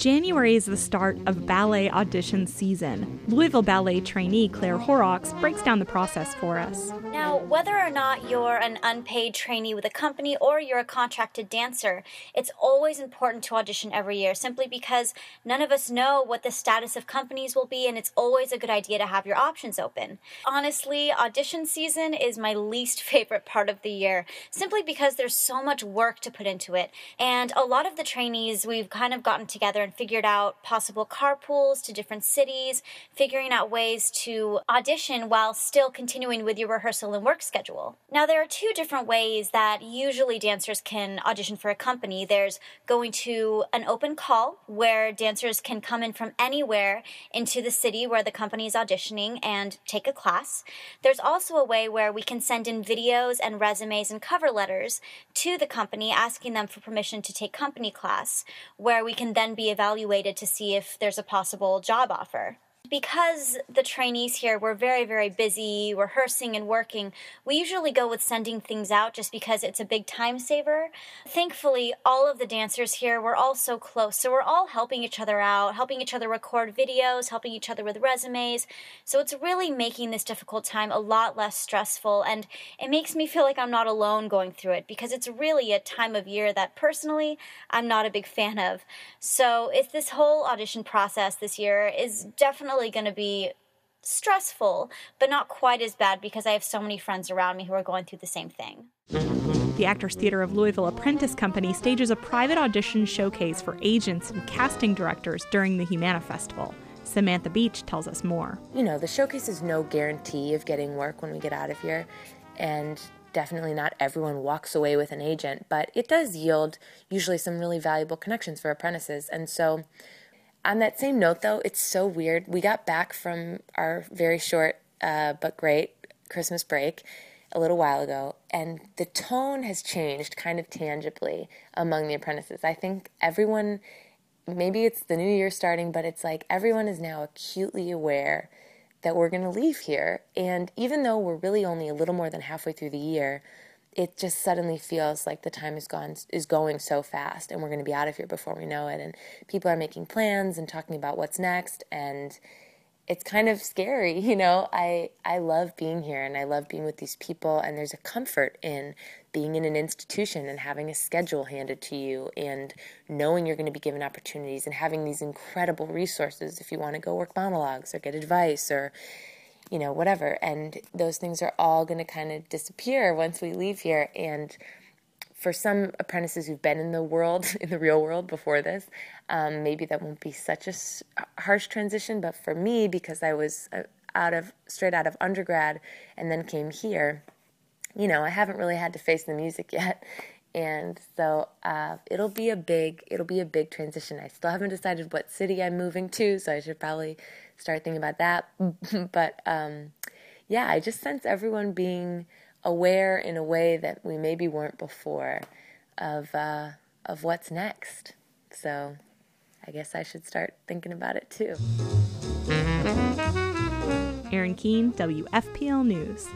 January is the start of ballet audition season. Louisville Ballet trainee Claire Horrocks breaks down the process for us. Now, whether or not you're an unpaid trainee with a company or you're a contracted dancer, it's always important to audition every year simply because none of us know what the status of companies will be, and it's always a good idea to have your options open. Honestly, audition season is my least favorite part of the year simply because there's so much work to put into it. And a lot of the trainees, we've kind of gotten together and figured out possible carpools to different cities, figuring out ways to audition while still continuing with your rehearsal and work schedule. Now, there are two different ways that usually dancers can audition for a company. There's going to an open call where dancers can come in from anywhere into the city where the company is auditioning and take a class. There's also a way where we can send in videos and resumes and cover letters to the company asking them for permission to take company class, where we can then be evaluated to see if there's a possible job offer because the trainees here were very, very busy rehearsing and working, we usually go with sending things out just because it's a big time saver. Thankfully, all of the dancers here were all so close, so we're all helping each other out, helping each other record videos, helping each other with resumes. So it's really making this difficult time a lot less stressful, and it makes me feel like I'm not alone going through it because it's really a time of year that personally I'm not a big fan of. So it's this whole audition process this year is definitely definitely going to be stressful, but not quite as bad because I have so many friends around me who are going through the same thing. The Actors Theater of Louisville Apprentice Company stages a private audition showcase for agents and casting directors during the Humana Festival. Samantha Beach tells us more. You know, the showcase is no guarantee of getting work when we get out of here, and definitely not everyone walks away with an agent, but it does yield usually some really valuable connections for apprentices. And so on that same note, though, it's so weird. We got back from our very short uh, but great Christmas break a little while ago, and the tone has changed kind of tangibly among the apprentices. I think everyone, maybe it's the new year starting, but it's like everyone is now acutely aware that we're going to leave here. And even though we're really only a little more than halfway through the year, it just suddenly feels like the time is gone is going so fast and we're going to be out of here before we know it. And people are making plans and talking about what's next and it's kind of scary you know? I i love being here and i love being with these people and there's a comfort in being in an institution and having a schedule handed to you and knowing you're going to be given opportunities and having these incredible resources if you want to go work monologues or get advice or you know, whatever. And those things are all going to kind of disappear once we leave here. And for some apprentices who've been in the world, in the real world before this, um, maybe that won't be such a harsh transition. But for me, because I was uh, out of straight out of undergrad and then came here, you know, I haven't really had to face the music yet. And so uh, it'll be a big it'll be a big transition. I still haven't decided what city I'm moving to, so I should probably start thinking about that. but um, yeah, I just sense everyone being aware in a way that we maybe weren't before of uh, of what's next. So I guess I should start thinking about it too. Erin Keane, WFPL News.